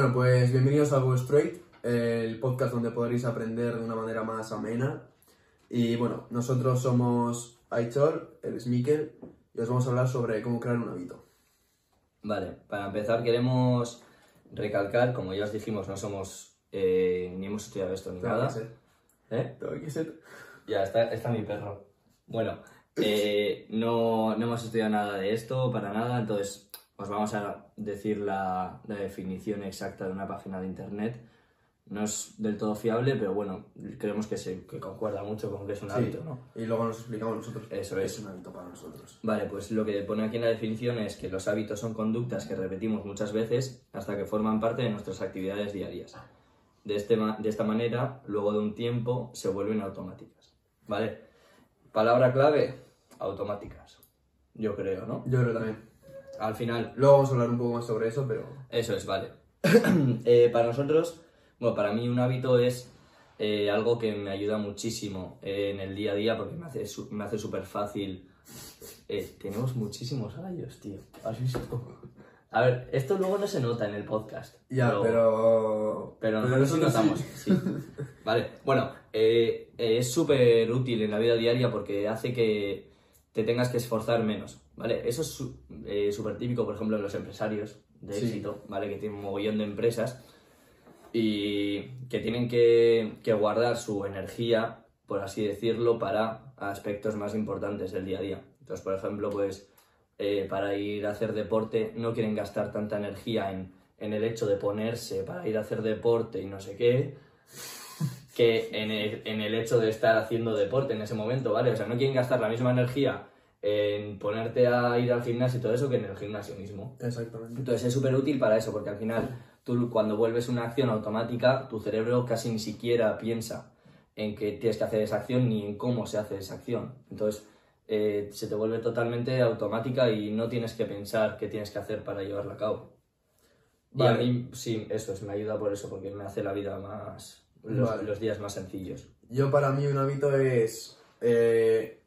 Bueno, pues bienvenidos a Go Straight, el podcast donde podréis aprender de una manera más amena. Y bueno, nosotros somos él es Mikel, y os vamos a hablar sobre cómo crear un hábito. Vale, para empezar queremos recalcar, como ya os dijimos, no somos eh, ni hemos estudiado esto ni Tengo nada. que ser. ¿Eh? Tengo que ser. Ya, está, está mi perro. Bueno, eh, no, no hemos estudiado nada de esto, para nada, entonces os vamos a decir la, la definición exacta de una página de internet. No es del todo fiable, pero bueno, creemos que, se, que concuerda mucho con que es un Sí. hábito, ¿no? Y luego nos explicamos nosotros. Eso qué es. un hábito para nosotros. Vale, pues lo que pone aquí en la definición es que los hábitos son conductas que repetimos muchas veces hasta que forman parte de nuestras actividades diarias. De, este de esta manera, luego de un tiempo, se vuelven automáticas. ¿Vale? Palabra clave, automáticas. Yo creo, ¿no? Yo creo también. Al final, Luego vamos a hablar un poco más sobre eso, pero eso es, vale. Eh, para nosotros, bueno, para mí un hábito es eh, algo que me ayuda muchísimo eh, en el día a día porque me hace su- me hace súper fácil. Eh, tenemos muchísimos gallos, tío. ¿Has visto? A ver, esto luego no se nota en el podcast. ya, pero. Pero nosotros sí notamos, sí. Vale, bueno, eh, eh, es súper útil en la vida diaria porque hace que te tengas que esforzar menos, ¿vale? Eso es eh, súper típico, por ejemplo, en los empresarios de Sí. éxito, ¿vale? Que tienen un mogollón de empresas y que tienen que, que guardar su energía, por así decirlo, para aspectos más importantes del día a día. Entonces, por ejemplo, pues eh, para ir a hacer deporte no quieren gastar tanta energía en, en el hecho de ponerse para ir a hacer deporte y no sé qué, que en el, en el hecho de estar haciendo deporte en ese momento, ¿vale? O sea, no quieren gastar la misma energía en ponerte a ir al gimnasio y todo eso que en el gimnasio mismo. Exactamente. Entonces es súper útil para eso, porque al final tú cuando vuelves una acción automática, tu cerebro casi ni siquiera piensa en que tienes que hacer esa acción ni en cómo se hace esa acción. Entonces eh, se te vuelve totalmente automática y no tienes que pensar qué tienes que hacer para llevarla a cabo. Y a Vale. mí sí, eso es, me ayuda por eso, porque me hace la vida más... los, Vale. los días más sencillos. Yo para mí un hábito es eh,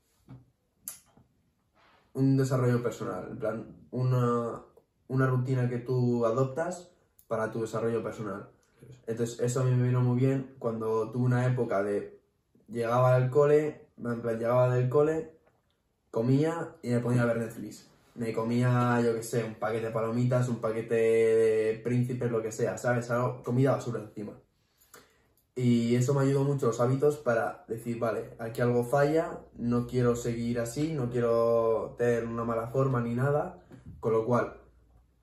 un desarrollo personal, en plan, una, una rutina que tú adoptas para tu desarrollo personal. Entonces eso a mí me vino muy bien cuando tuve una época de llegaba al cole, en plan, llegaba del cole, comía y me ponía a ver Netflix. Me comía, yo qué sé, un paquete de palomitas, un paquete de príncipes, lo que sea, ¿sabes? Algo, comida basura encima. Y eso me ayudó mucho los hábitos para decir, vale, aquí algo falla, no quiero seguir así, no quiero tener una mala forma ni nada, con lo cual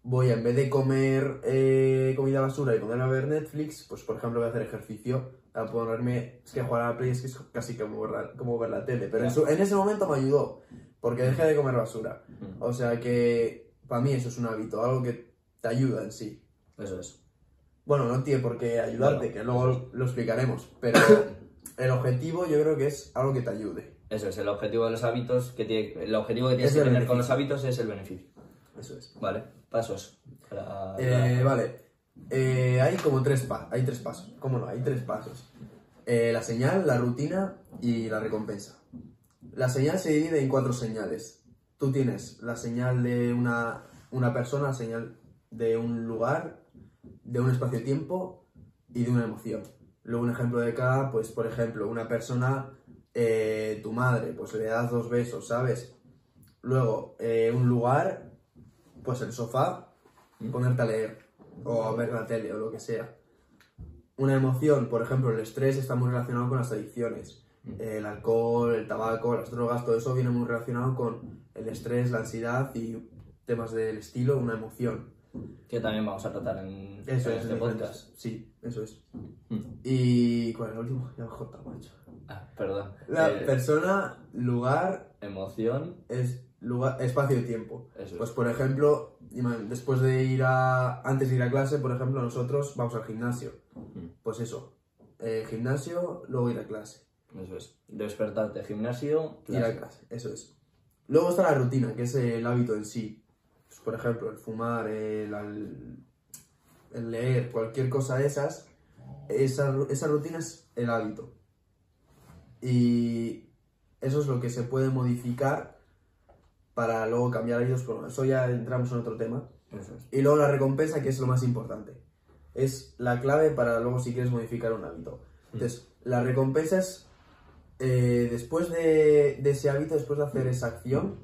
voy a, en vez de comer eh, comida basura y ponerme a ver Netflix, pues por ejemplo voy a hacer ejercicio, a ponerme, es que jugar a la play es que es casi como ver la, como ver la tele, pero en, su- en ese momento me ayudó, porque dejé de comer basura. O sea que para mí eso es un hábito, algo que te ayuda en sí. Eso es. Bueno, no tiene por qué ayudarte, Bueno, que luego lo explicaremos, pero el objetivo yo creo que es algo que te ayude. Eso es, el objetivo de los hábitos, que tiene, el objetivo que tienes Es que tener con los hábitos es el beneficio. Eso es. Vale, pasos. para- Eh, vale, Eh, hay como tres, pa- hay tres pasos. ¿Cómo no? Hay tres pasos. Eh, la señal, la rutina y la recompensa. La señal se divide en cuatro señales. Tú tienes la señal de una, una persona, la señal de un lugar, de un espacio-tiempo y de una emoción. Luego un ejemplo de cada, pues por ejemplo, una persona, eh, tu madre, pues le das dos besos, ¿sabes? Luego, eh, un lugar, pues el sofá, ponerte a leer o a ver la tele o lo que sea. Una emoción, por ejemplo, el estrés está muy relacionado con las adicciones. El alcohol, el tabaco, las drogas, todo eso viene muy relacionado con el estrés, la ansiedad y temas del estilo, una emoción. Que también vamos a tratar en, Eso en es, este podcast. Sí, eso es. Mm. Y ¿cuál es el último? Ya me he cortado, macho. Ah, perdón. La Eh, persona, lugar, emoción, es lugar, espacio y tiempo. eso Pues es. por ejemplo, después de ir a. Antes de ir a clase, por ejemplo, nosotros vamos al gimnasio. Mm. Pues eso. eh, gimnasio, luego ir a clase. Eso es. Despertarte, gimnasio, Ir a clase. clase, eso es. Luego está la rutina, que es el hábito en sí. Por ejemplo, el fumar, el, el leer, cualquier cosa de esas. Esa, esa rutina es el hábito. Y eso es lo que se puede modificar para luego cambiar hábitos. Pero eso ya entramos en otro tema. Eso es. Y luego la recompensa, que es lo más importante. es la clave para luego si quieres modificar un hábito. Entonces, la recompensa es eh, después de, de ese hábito, después de hacer esa acción,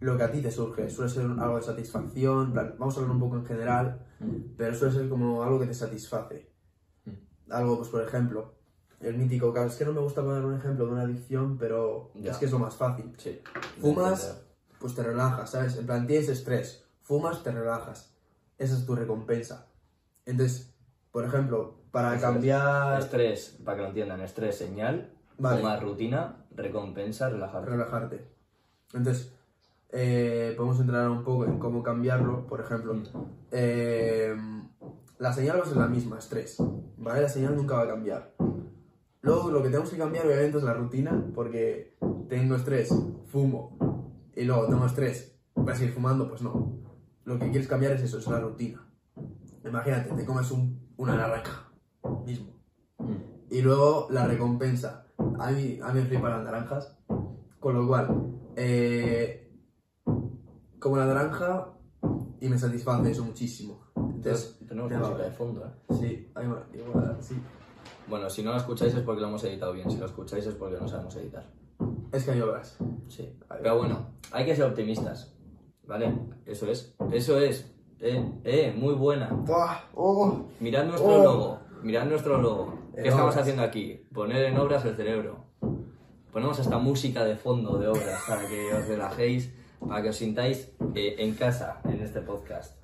lo que a ti te surge. Suele ser algo de satisfacción, plan, vamos a hablar un poco en general, pero suele ser como algo que te satisface. Algo, pues por ejemplo, el mítico es que no me gusta poner un ejemplo de una adicción, pero Ya. es que es lo más fácil. Sí. Fumas, pues te relajas, ¿sabes? En plan, tienes estrés, fumas, te relajas. Esa es tu recompensa. Entonces, por ejemplo, para cambiar... Estrés, para que lo entiendan, estrés, señal, Vale. fumar, rutina, recompensa, relajarte. relajarte. Entonces, eh, podemos entrar un poco en cómo cambiarlo. Por ejemplo, eh, la señal va a ser la misma, estrés. ¿Vale? La señal nunca va a cambiar. Luego, lo que tenemos que cambiar, obviamente, es la rutina, porque tengo estrés, fumo, y luego tengo estrés, voy a seguir fumando, pues no. Lo que quieres cambiar es eso, es la rutina. Imagínate, te comes un- una naranja mismo. Mm. Y luego la recompensa. A mí, a mí me flipan las naranjas. Con lo cual, eh, como la naranja y me satisface eso muchísimo. Entonces, Tenemos música de fondo, ¿eh? Sí, ahí va, igual, sí. Bueno, si no lo escucháis es porque lo hemos editado bien, si lo escucháis es porque no sabemos editar. Es que hay obras. Sí. Pero bueno, hay que ser optimistas, ¿vale? Eso es. Eso es. Eh, eh, muy buena. ¡Oh! Mirad nuestro Oh. logo. Mirad nuestro logo. ¿Qué En estamos obras. haciendo aquí? Poner en obras el cerebro. Ponemos esta música de fondo de obras para que os relajéis, para que os sintáis eh, en casa en este podcast.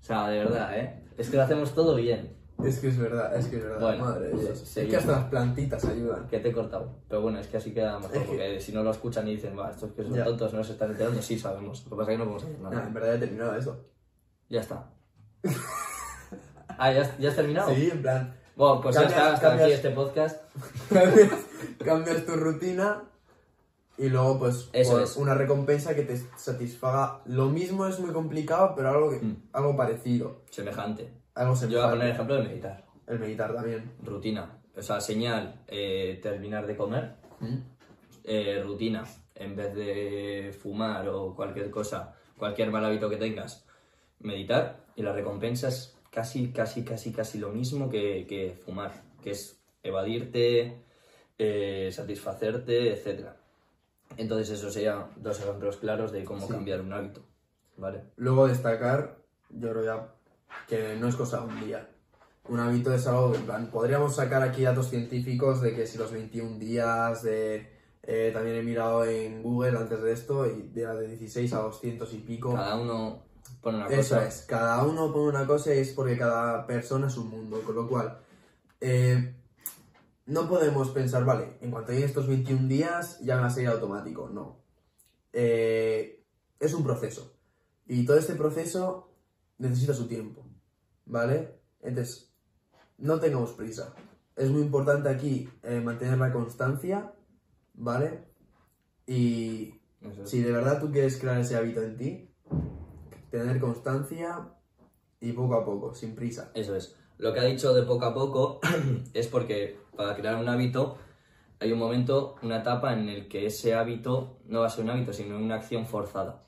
O sea, de verdad, ¿eh? Es que lo hacemos todo bien. Es que es verdad, es que es verdad. Bueno, Madre de Dios. pues, Es que hasta las plantitas ayudan. Que te he cortado. Pero bueno, es que así queda mejor. Es que- Porque si no lo escuchan y dicen, va, estos que son Ya. tontos no se están enterando, sí sabemos. Lo que pasa es que no podemos hacer Nah, nada. en verdad ya he terminado eso. Ya está. Ah, ¿ya, ya has terminado? Sí, en plan, Bueno, pues ya Cambias- está, hasta aquí cambias- este podcast. cambias, cambias tu rutina y luego pues Eso por es. una recompensa que te satisfaga. Lo mismo es muy complicado, pero algo, que, Mm. algo parecido. Semejante. Algo Yo voy a semejante. poner ejemplo de meditar. El meditar también. Rutina. O sea, señal, eh, terminar de comer. ¿Mm? Eh, rutina, en vez de fumar o cualquier cosa, cualquier mal hábito que tengas, meditar. Y la recompensa es casi, casi, casi, casi lo mismo que, que fumar, que es evadirte, eh, satisfacerte, etc. Entonces, eso serían dos ejemplos claros de cómo Sí. cambiar un hábito. ¿Vale? Luego destacar, yo creo ya que no es cosa de un día. Un hábito es algo, que, en plan, podríamos sacar aquí datos científicos de que si los 21 días, de, eh, también he mirado en Google antes de esto, y de, de 16 a 200 y pico. Cada uno pone una Eso cosa. es, cada uno pone una cosa y es porque cada persona es un mundo, con lo cual eh, no podemos pensar, vale, en cuanto lleguen estos 21 días ya va a ser automático, no. Eh, es un proceso y todo este proceso necesita su tiempo, ¿vale? Entonces, no tengamos prisa. Es muy importante aquí eh, mantener la constancia, ¿vale? Y es. si de verdad tú quieres crear ese hábito en ti, tener constancia y poco a poco, sin prisa. Eso es. Lo que ha dicho de poco a poco es porque para crear un hábito hay un momento, una etapa en el que ese hábito no va a ser un hábito, sino una acción forzada.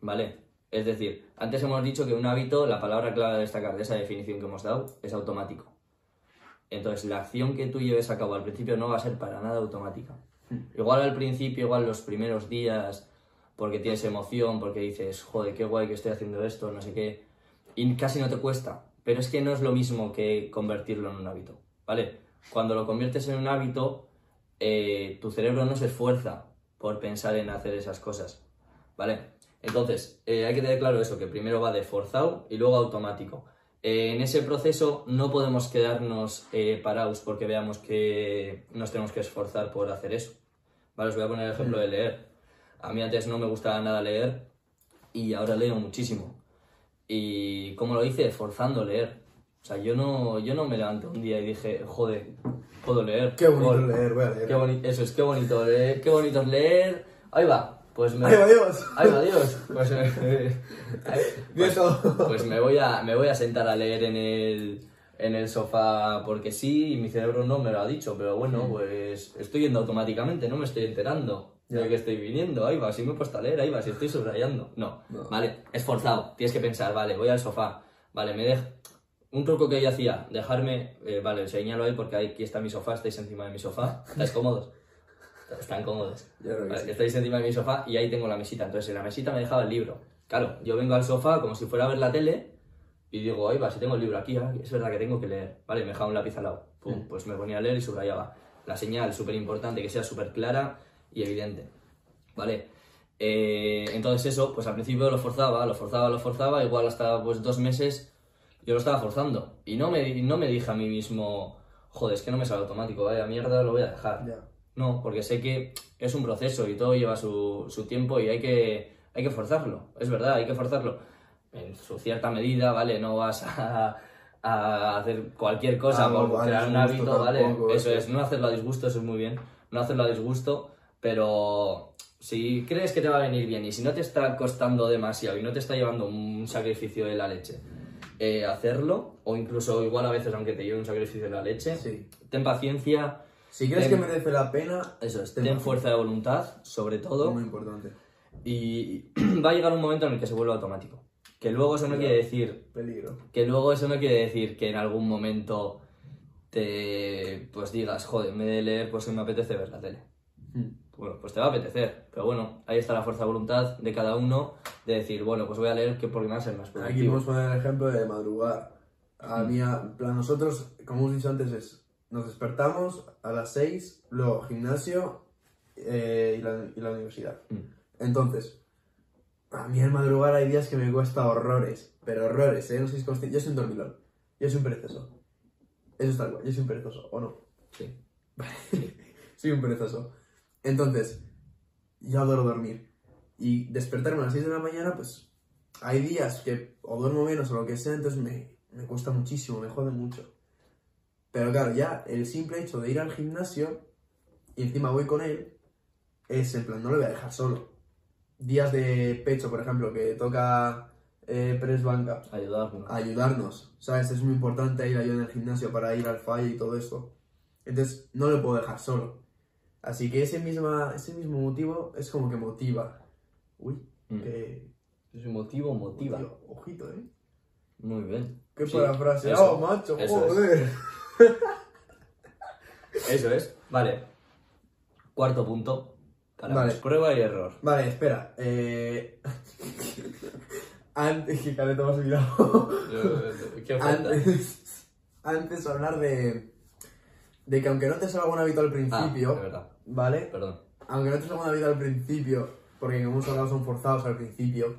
¿Vale? Es decir, antes hemos dicho que un hábito, la palabra clave a destacar de esa definición que hemos dado, es automático. Entonces, la acción que tú lleves a cabo al principio no va a ser para nada automática. Igual al principio, igual los primeros días, porque tienes emoción, porque dices, joder, qué guay que estoy haciendo esto, no sé qué, y casi no te cuesta. Pero es que no es lo mismo que convertirlo en un hábito, ¿vale? Cuando lo conviertes en un hábito, eh, tu cerebro no se esfuerza por pensar en hacer esas cosas, ¿vale? Entonces, eh, hay que tener claro eso, que primero va de forzado y luego automático. Eh, en ese proceso no podemos quedarnos parados porque veamos que nos tenemos que esforzar por hacer eso. Vale, os voy a poner el ejemplo de leer. A mí antes no me gustaba nada leer y ahora leo muchísimo. ¿Y cómo lo hice? Forzando leer. O sea, yo no, yo no me levanté un día y dije, joder, puedo leer. Qué bonito Joder, leer, voy a leer. Qué boni- eso es, qué bonito leer, qué bonito es leer. Ahí va, pues me... Ahí va, Dios. Pues, eh, Bien todo. pues me voy a, me voy a sentar a leer en el, en el sofá porque sí, y mi cerebro no me lo ha dicho, pero bueno, pues estoy yendo automáticamente, no me estoy enterando de que estoy viniendo. Ahí va, si me he puesto a leer, ahí va, si estoy subrayando. No, No. vale, esforzado, tienes que pensar, vale, voy al sofá, vale, me dejo. un truco que yo hacía, dejarme, eh, vale, señalo ahí porque aquí está mi sofá, estáis encima de mi sofá, ¿estáis cómodos? Están cómodos. Yo creo que Vale, sí. estáis encima de mi sofá y ahí tengo la mesita. Entonces en la mesita me dejaba el libro. Claro, yo vengo al sofá como si fuera a ver la tele y digo, ahí va, si tengo el libro aquí, ah, es verdad que tengo que leer. Vale, me dejaba un lápiz al lado. Pum, pues me ponía a leer y subrayaba. La señal, súper importante, que sea súper clara y evidente. Vale. Eh, entonces eso, pues al principio lo forzaba, lo forzaba, lo forzaba, igual hasta pues dos meses yo lo estaba forzando. Y no me, no me dije a mí mismo, joder, es que no me sale automático, vaya mierda, lo voy a dejar. Ya. No, porque sé que es un proceso y todo lleva su, su tiempo y hay que, hay que forzarlo. Es verdad, hay que forzarlo. En su cierta medida, ¿vale? No vas a, a hacer cualquier cosa Algo por crear un hábito, ¿vale? eso es, no hacerlo a disgusto, eso es muy bien. No hacerlo a disgusto, pero si crees que te va a venir bien y si no te está costando demasiado y no te está llevando un sacrificio de la leche, eh, hacerlo, o incluso igual a veces aunque te lleve un sacrificio de la leche, Sí. ten paciencia, Si crees Ten- que merece la pena, eso es, Ten fuerza de voluntad, sobre todo, muy importante. y va a llegar un momento en el que se vuelve automático. Que luego eso no quiere decir, Peligro. que luego eso no quiere decir que en algún momento te pues digas, joder, en vez de leer, pues me apetece ver la tele. Bueno, pues te va a apetecer, pero bueno, ahí está la fuerza de voluntad de cada uno de decir, bueno, pues voy a leer que porque me va a ser más Aquí productivo. podemos poner el ejemplo de madrugar. A mí, a- en plan, nosotros, como hemos dicho antes, es, nos despertamos a las 6, luego gimnasio eh, y, la, y la universidad. Mm. Entonces, a mí el madrugar hay días que me cuesta horrores, pero horrores, ¿eh? No sois conscientes. Yo soy un dormilón, yo soy un perezoso. Eso es tal cual, yo soy un perezoso, ¿o no? Sí. soy un perezoso. Entonces, yo adoro dormir. Y despertarme a las 6 de la mañana, pues hay días que o duermo menos o lo que sea, entonces me, me cuesta muchísimo, me jode mucho. Pero claro, ya el simple hecho de ir al gimnasio y encima voy con él, es en plan, no lo voy a dejar solo. Días de pecho, por ejemplo, que toca eh, press banca, Ayudarnos. ayudarnos, ¿sabes? Es muy importante ir ayuda en el gimnasio para ir al fallo y todo esto. Entonces, no lo puedo dejar solo. Así que ese, misma, ese mismo motivo es como que motiva. Uy, Mm. que... Es un motivo, motiva. Ojito, ¿eh? Muy bien. Qué Sí, para frase. eso, ¡Oh, macho! eso es. ¡Joder! Eso es. Vale. Cuarto punto. Vale. Prueba y error. Vale, espera. Eh... Antes que Caleta has mirado. Antes, antes hablar de... De que aunque no te salga un hábito al Ah, principio, es verdad. ¿Vale? Perdón. aunque no te salga una vida al principio, porque como hemos hablado son forzados al principio,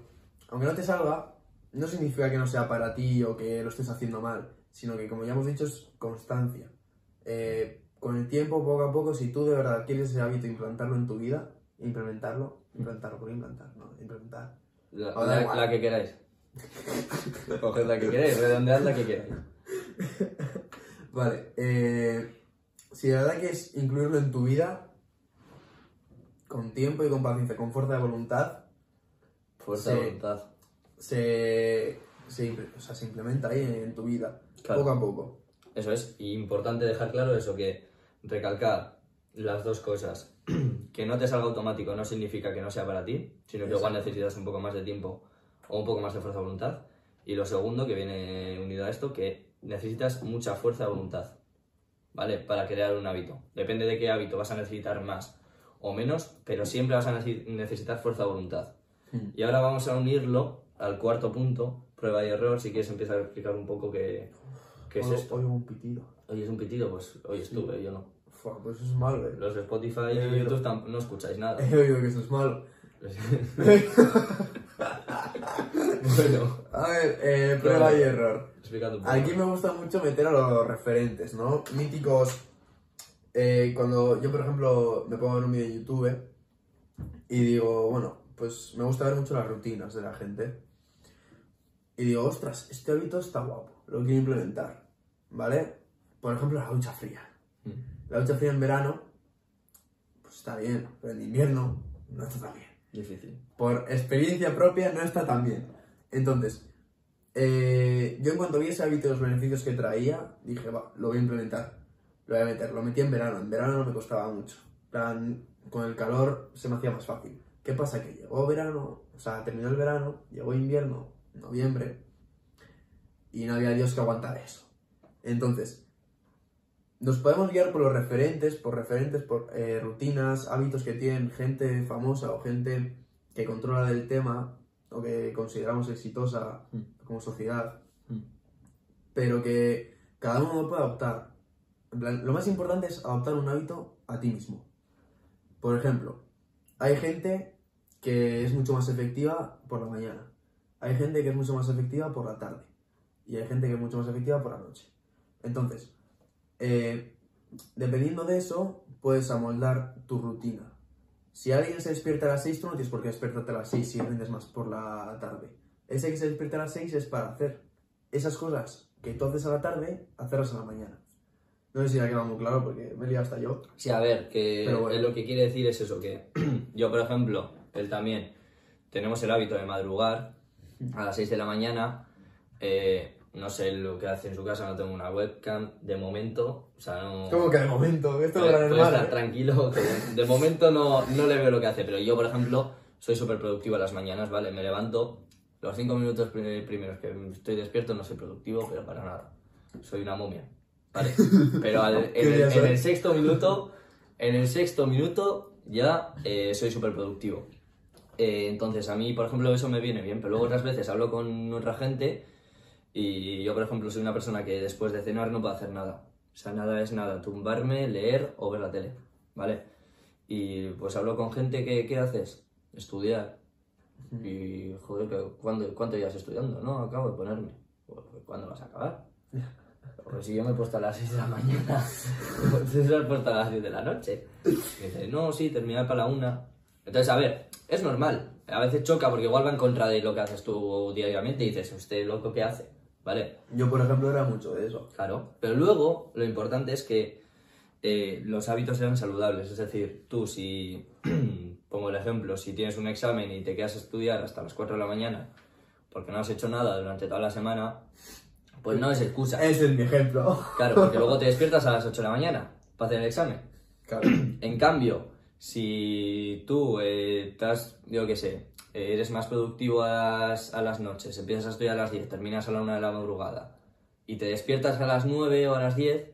aunque no te salga, no significa que no sea para ti o que lo estés haciendo mal, sino que como ya hemos dicho es constancia. Eh, con el tiempo, poco a poco, si tú de verdad quieres ese hábito, implantarlo en tu vida, implementarlo, implantarlo, por implantar, no, implementar. La, que queráis. Coged la que queráis, redondead la que queráis. Vale, eh, si de verdad quieres incluirlo en tu vida, con tiempo y con paciencia, con fuerza de voluntad, Fuerza de voluntad. se, se, o sea, se implementa ahí en tu vida, Claro. poco a poco. Eso es. Y importante dejar claro eso, que recalcar las dos cosas. que no te salga automático no significa que no sea para ti, sino que igual Exacto. necesitas un poco más de tiempo o un poco más de fuerza de voluntad. Y lo segundo, que viene unido a esto, que necesitas mucha fuerza de voluntad, ¿vale? Para crear un hábito. Depende de qué hábito vas a necesitar más o menos, pero siempre vas a necesitar fuerza de voluntad. Hmm. Y ahora vamos a unirlo al cuarto punto, prueba y error, si quieres empezar a explicar un poco qué, qué es Oigo- esto. Oigo un pitido. Oye, es un pitido, pues hoy estuve, yo no. Fua, pues eso es malo, eh. Los de Spotify Eh, y YouTube tam- no escucháis nada. He oído que eso es malo. bueno, A ver, eh, prueba y error. explicando un poco. Aquí me gusta mucho meter a los referentes, ¿no? Míticos. Eh, cuando yo, por ejemplo, me pongo a ver un vídeo de YouTube y digo, bueno, pues me gusta ver mucho las rutinas de la gente. Y digo, ostras, este hábito está guapo, lo quiero implementar, ¿vale? Por ejemplo, la ducha fría. Mm, La ducha fría en verano, pues está bien, pero en invierno no está tan bien. Difícil. Por experiencia propia no está tan bien. Entonces, eh, yo en cuanto vi ese hábito y los beneficios que traía, dije, va, lo voy a implementar. Lo voy a meter. Lo metí en verano. En verano no me costaba mucho. Plan, con el calor se me hacía más fácil. ¿Qué pasa? Que llegó verano, o sea, terminó el verano, llegó invierno, noviembre, y no había Dios que aguantara eso. Entonces, nos podemos guiar por los referentes, por referentes, por eh, rutinas, hábitos que tienen gente famosa o gente que controla del tema o que consideramos exitosa Mm. como sociedad, Mm. pero que cada uno lo puede adoptar. En plan, lo más importante es adoptar un hábito a ti mismo. Por ejemplo, hay gente que es mucho más efectiva por la mañana, hay gente que es mucho más efectiva por la tarde y hay gente que es mucho más efectiva por la noche. Entonces, eh, dependiendo de eso, puedes amoldar tu rutina. Si alguien se despierta a las 6, tú no tienes por qué despertarte a las 6 si rindes más por la tarde. Ese que se despierta a las 6 es para hacer esas cosas que tú haces a la tarde, hacerlas a la mañana. No sé si ha quedado muy claro porque me he liado hasta yo. Sí, a ver, que Pero bueno. lo que quiere decir es eso, que yo, por ejemplo, él también, tenemos el hábito de madrugar a las 6 de la mañana, eh, no sé lo que hace en su casa, no tengo una webcam, de momento, o sea, no... ¿Cómo que de momento? Esto Puede- puede normal. estar ¿eh? tranquilo, que de, momento no, no le veo lo que hace, pero yo, por ejemplo, soy súper productivo a las mañanas, ¿vale? Me levanto, los cinco minutos pri- primeros que estoy despierto no soy productivo, pero para nada. Soy una momia, ¿vale? Pero al- en, el, en el sexto minuto, en el sexto minuto ya eh, soy súper productivo. Eh, entonces, a mí, por ejemplo, eso me viene bien, pero luego otras veces hablo con otra gente y yo, por ejemplo, soy una persona que después de cenar no puedo hacer nada. O sea, nada es nada, tumbarme, leer o ver la tele, ¿vale? Y pues hablo con gente que, ¿qué haces? Estudiar. Y, joder, que- ¿cuándo, ¿cuánto llevas estudiando? No, acabo de ponerme. Pues, ¿Cuándo vas a acabar? Pues si yo me he puesto a las 6 de la mañana, tú te has puesto a las 10 de la noche. Y dice, no, sí, terminar para la 1. Entonces, a ver, es normal. A veces choca porque igual va en contra de lo que haces tú diariamente y dices, ¿usted loco qué hace? ¿Vale? Yo, por ejemplo, era mucho de eso. Claro, pero luego lo importante es que eh, los hábitos sean saludables. Es decir, tú si, pongo el ejemplo, si tienes un examen y te quedas a estudiar hasta las 4 de la mañana porque no has hecho nada durante toda la semana, pues no es excusa. Ese es mi ejemplo. Claro, porque luego te despiertas a las 8 de la mañana para hacer el examen. Claro. En cambio, si tú eh, estás, yo qué sé, eres más productivo a las, a las noches, empiezas a estudiar a las 10, terminas a la 1 de la madrugada y te despiertas a las 9 o a las 10,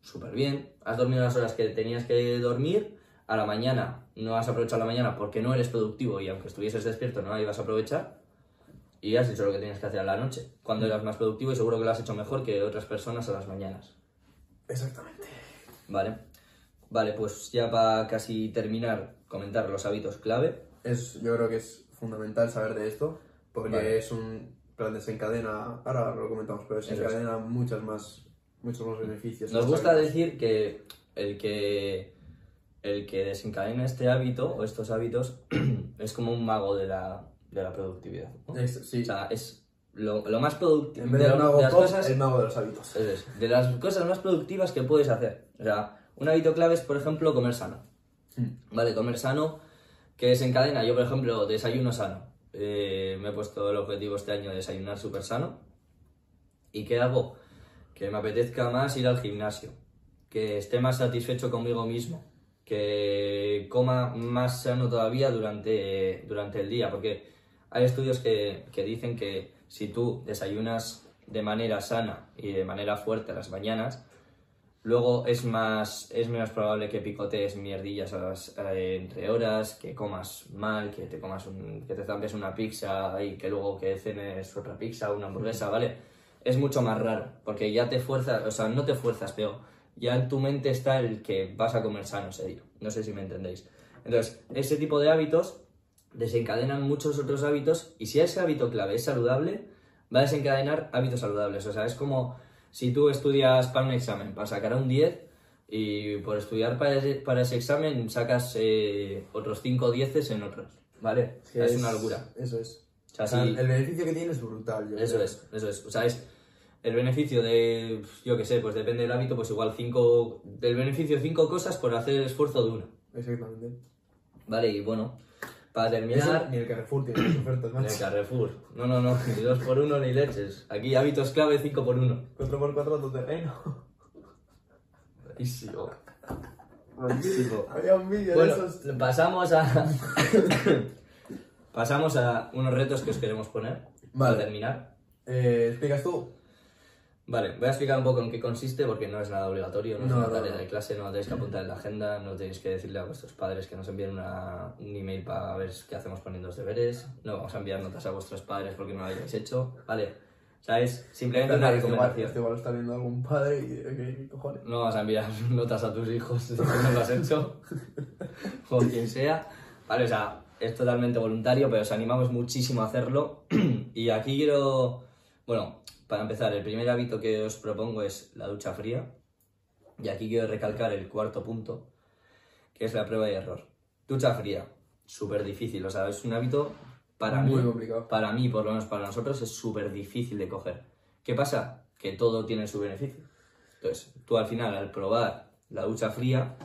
súper bien, has dormido las horas que tenías que dormir, a la mañana no has aprovechado la mañana porque no eres productivo y aunque estuvieses despierto no la ibas a aprovechar y has hecho lo que tenías que hacer a la noche, cuando eras más productivo y seguro que lo has hecho mejor que otras personas a las mañanas. Exactamente. Vale. Vale, pues ya para casi terminar, comentar los hábitos clave. Es, yo creo que es fundamental saber de esto, porque Vale. es un plan desencadena, ahora lo comentamos, pero es. desencadena muchas más, muchos más beneficios. Nos más gusta hábitos. decir que el que el que desencadena este hábito o estos hábitos es como un mago de la, de la productividad. ¿no? Es- sí. O sea, es lo, lo más productivo en vez de, lo- mago de las cosas el mago de los hábitos. Es, de las cosas más productivas que puedes hacer. O sea, un hábito clave es, por ejemplo, comer sano. Mm. Vale, comer sano, que desencadena. Yo, por ejemplo, desayuno sano. Eh, me he puesto el objetivo este año de desayunar súper sano. ¿Y qué hago? Que me apetezca más ir al gimnasio. Que esté más satisfecho conmigo mismo. Que coma más sano todavía durante, durante el día. Porque hay estudios que, que dicen que si tú desayunas de manera sana y de manera fuerte a las mañanas, luego es más es menos probable que picotees mierdillas a las- eh, entre horas, que comas mal, que te comas que te zampes una pizza y que luego que cenes otra pizza o una hamburguesa, ¿vale? Es mucho más raro, porque ya te fuerzas, o sea, no te fuerzas, pero ya en tu mente está el que vas a comer sano ese. No sé si me entendéis. Entonces, ese tipo de hábitos desencadenan muchos otros hábitos y si ese hábito clave es saludable, va a desencadenar hábitos saludables. O sea, es como si tú estudias para un examen, para sacar un 10 y por estudiar para ese, para ese examen sacas eh, otros 5 10 en otros, ¿vale? O sea, es, una locura. Eso es. O sea, O sea, si- el beneficio que tiene es brutal. yo eso creo. es, eso es. O sea, es el beneficio de, yo qué sé, pues depende del hábito, pues igual 5, del beneficio 5 cosas por hacer el esfuerzo de una, Exactamente. ¿vale? Y bueno, para terminar... ni el Carrefour tiene las ofertas, En el macho. Carrefour. No, no, no, ni dos por uno ni leches. Aquí hábitos clave 5 por 1 4x4 tu terreno. Buenísimo. Buenísimo. Había un vídeo Bueno, de esos. pasamos a. pasamos a unos retos que os queremos poner Vale. para terminar. Eh, ¿Explicas tú? Vale, voy a explicar un poco en qué consiste porque no es nada obligatorio, no, es No, una no, tarea no. de clase, no tenéis que apuntar en la agenda, no tenéis que decirle a vuestros padres que nos envíen una- un email para ver qué hacemos poniendo los deberes, no vamos a enviar notas a vuestros padres porque no lo hayáis hecho, ¿vale? O sea, es simplemente una Esto igual, recomendación. igual lo está viendo algún padre y ¿qué, qué cojones? No vas a enviar notas a tus hijos si no lo has hecho, o quien sea. Vale, o sea, es totalmente voluntario, pero os animamos muchísimo a hacerlo. y aquí quiero, bueno, para empezar, el primer hábito que os propongo es la ducha fría. Y aquí quiero recalcar el cuarto punto, que es la prueba y error. Ducha fría, súper difícil, o sea, es un hábito para Muy mí, complicado. para mí, por lo menos para nosotros, es súper difícil de coger. ¿Qué pasa? Que todo tiene su beneficio. Entonces, tú al final, al probar la ducha fría,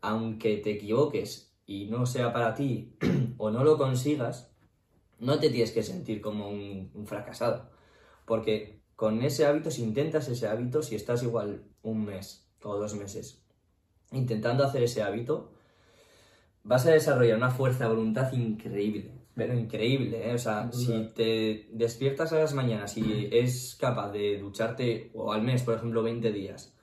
aunque te equivoques y no sea para ti o no lo consigas, no te tienes que sentir como un, un fracasado. Porque con ese hábito, si intentas ese hábito, si estás igual un mes o dos meses intentando hacer ese hábito, vas a desarrollar una fuerza de voluntad increíble. Pero increíble, ¿eh? O sea, si te despiertas a las mañanas y es capaz de ducharte, o al mes, por ejemplo, 20 días,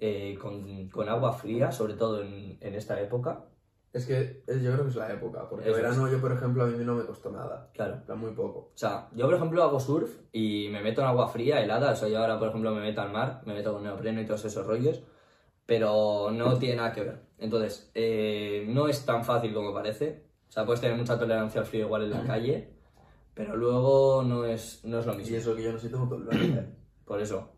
eh, con, con agua fría, sobre todo en, en esta época, Es que es- yo creo que es la época, porque Eso verano yo, por ejemplo, a mí no me costó nada. claro. Plan, muy poco. O sea, yo por ejemplo hago surf y me meto en agua fría, helada, o sea, yo ahora por ejemplo me meto al mar, me meto con neopreno y todos esos rollos, pero no tiene nada que ver. Entonces, eh, no es tan fácil como parece, o sea, puedes tener mucha tolerancia al frío igual en la calle, pero luego no es, no es lo Y mismo. eso que yo no soy tengo tolerancia. Por eso,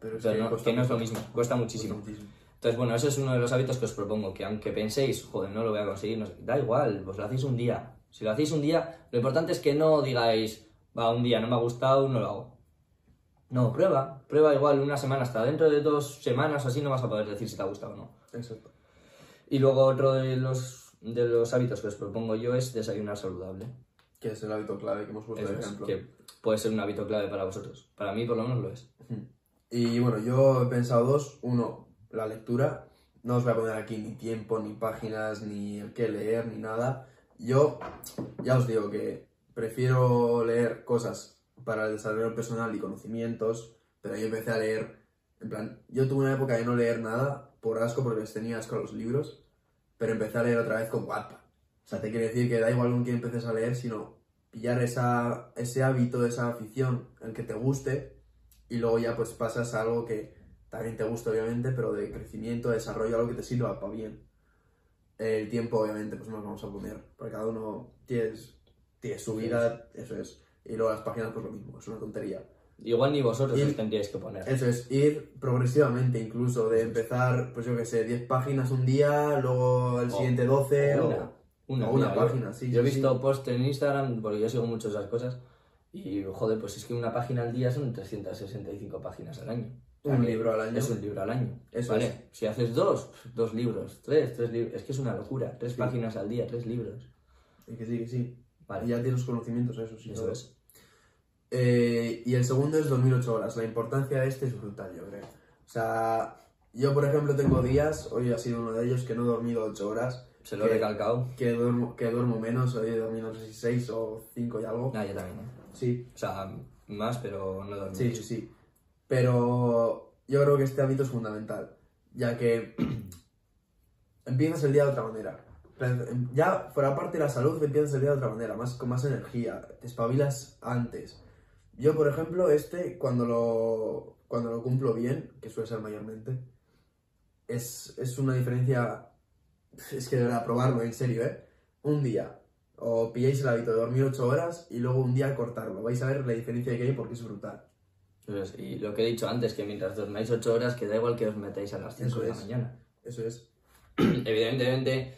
Pero es Pero que, no- cuesta que no es lo mismo, cuesta muchísimo. muchísimo. Entonces, bueno, ese es uno de los hábitos que os propongo, que aunque penséis, joder, no lo voy a conseguir, no da igual, pues lo hacéis un día. Si lo hacéis un día, lo importante es que no digáis, va, un día no me ha gustado, no lo hago. No, prueba, prueba igual una semana, hasta dentro de dos semanas o así no vas a poder decir si te ha gustado o no. Exacto. Y luego otro de los, de los hábitos que os propongo yo es desayunar saludable. Que es el hábito clave que hemos puesto Eso de es, ejemplo. que puede ser un hábito clave para vosotros. Para mí por lo menos lo es. Y bueno, yo he pensado dos. Uno, la lectura. No os voy a poner aquí ni tiempo, ni páginas, ni el que leer, ni nada. Yo ya os digo que prefiero leer cosas para el desarrollo personal y conocimientos, pero yo empecé a leer, en plan, yo tuve una época de no leer nada por asco, porque les tenía asco a los libros, pero empecé a leer otra vez con Wattpad. O sea, te quiere decir que da igual con quién empeces a leer, sino pillar esa, ese hábito, esa afición, el que te guste, y luego ya pues pasas a algo que también te gusta obviamente, pero de crecimiento, de desarrollo, algo que te sirva para bien. El tiempo obviamente pues no nos vamos a poner, porque cada uno tiene, tiene su vida, eso es. Y luego las páginas pues lo mismo, es una tontería. Igual ni vosotros os tendríais que poner. Eso es, ir progresivamente incluso, de empezar, pues yo que sé, 10 páginas un día, luego el O- siguiente 12 o... Una, una, o una mira, yo- página, sí, Yo he sí, visto sí. posts en Instagram, porque yo sigo mucho esas cosas, y joder, pues es que una página al día son 365 páginas al año. Un libro al año. Es un libro al año. Eso ¿vale? es. Si haces dos, dos libros, tres, tres libros, es que es una locura. Tres Sí. páginas al día, tres libros. Y que sí, que sí. Vale, Y ya tienes conocimientos, eso sí. eso todo. es. Eh, y el segundo es dormir 8 horas. La importancia de este es brutal, yo creo. O sea, yo por ejemplo tengo días, hoy ha sido uno de ellos, que no he dormido 8 horas, Se lo he recalcado. que duermo, que duermo menos, hoy he dormido no sé si 6 o 5 y algo. Ah, yo también, ¿eh? Sí, O sea, más, pero no dormir. sí, sí, sí. Pero yo creo que este hábito es fundamental, ya que empiezas el día de otra manera. Ya, por aparte de la salud, empiezas el día de otra manera, más, con más energía, te espabilas antes. Yo, por ejemplo, este, cuando lo, cuando lo cumplo bien, que suele ser mayormente, es, es una diferencia, es que de verdad, probarlo, en serio, ¿eh? Un día, o pilláis el hábito de dormir 8 horas y luego un día cortarlo, vais a ver la diferencia que hay porque es brutal. Y lo que he dicho antes, que mientras dormáis 8 horas, que da igual que os metáis a las 5 Eso de la mañana. Eso es. Evidentemente,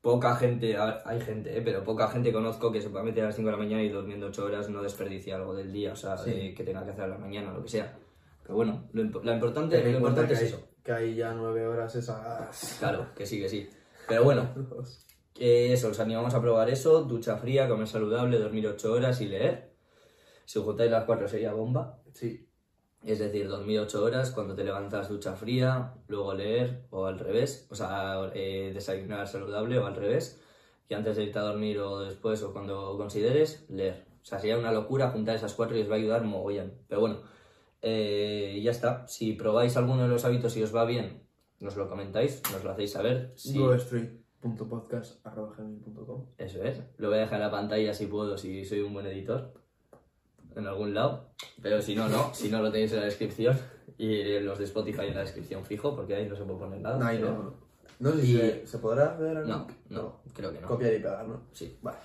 poca gente, hay gente, ¿eh? pero poca gente conozco que se pueda meter a las 5 de la mañana y durmiendo 8 horas no desperdicia algo del día, o sea, Sí. de que tenga que hacer a la mañana lo que sea. Pero bueno, lo, imp- lo importante, lo importante es hay, eso. que hay ya 9 horas esas. Claro, que sí, que sí. Pero bueno, eso, os animamos a probar eso, ducha fría, comer saludable, dormir 8 horas y leer. Si juntáis las 4 sería bomba. Sí, Es decir, dormir 8 horas, cuando te levantas ducha fría, luego leer, o al revés, o sea, eh, desayunar saludable o al revés, y antes de irte a dormir o después o cuando consideres, leer. O sea, sería una locura juntar esas cuatro y os va a ayudar mogollón. Pero bueno, eh, ya está. Si probáis alguno de los hábitos y os va bien, nos lo comentáis, nos lo hacéis saber. Si... growstreet.podcast.gmail.com Eso es. Lo voy a dejar en la pantalla si puedo, si soy un buen editor. En algún lado. Pero si no, no. Si no, lo tenéis en la descripción. Y los de Spotify en la descripción fijo, porque ahí no se puede poner nada. No, ahí pero- no. No sé si Y- se, se podrá ver. No, no, creo que no. Copiar y pegar, ¿no? Sí. Vale.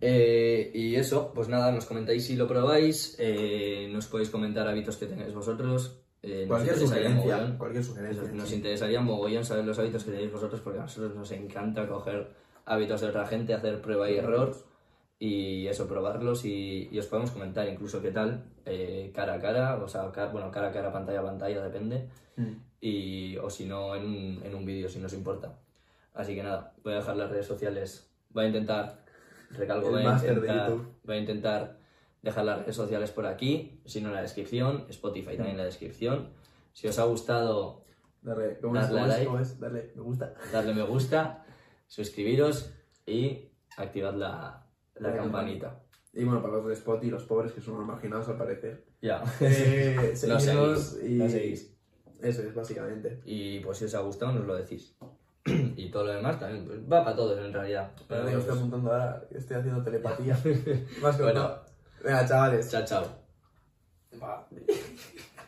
Eh, y eso, pues nada, nos comentáis si lo probáis, eh, nos podéis comentar hábitos que tenéis vosotros. eh, nos Cualquier sugerencia. mogollón. Cualquier sugerencia. Nos sí. interesaría mogollón saber los hábitos que tenéis vosotros porque a nosotros nos encanta coger hábitos de otra gente, hacer prueba y error y eso, probarlos y, y os podemos comentar incluso qué tal, eh, cara a cara, o sea, ca- bueno, cara a cara, pantalla a pantalla, depende, Mm. y, o si no, en un, en un vídeo, si nos importa. Así que nada, voy a dejar las redes sociales, voy a intentar, recalco, voy a, intentar, voy a intentar dejar las redes sociales por aquí, si no en la descripción, Spotify también en la descripción. Si os ha gustado, Darle, ¿cómo Darle es? Like. ¿Cómo es? Darle me gusta. darle me gusta, suscribiros y activad la, la La campanita. Y bueno, para los de Spotify, los pobres que son marginados al parecer. Ya. Eh, Lo seguidnos seguís, y... lo seguís. Eso es, básicamente. Y pues si os ha gustado, nos lo decís. y todo lo demás también, pues, va para todos en realidad. Pero yo estoy apuntando ahora, estoy haciendo telepatía. Más que Bueno. Venga, chavales. chao, chao.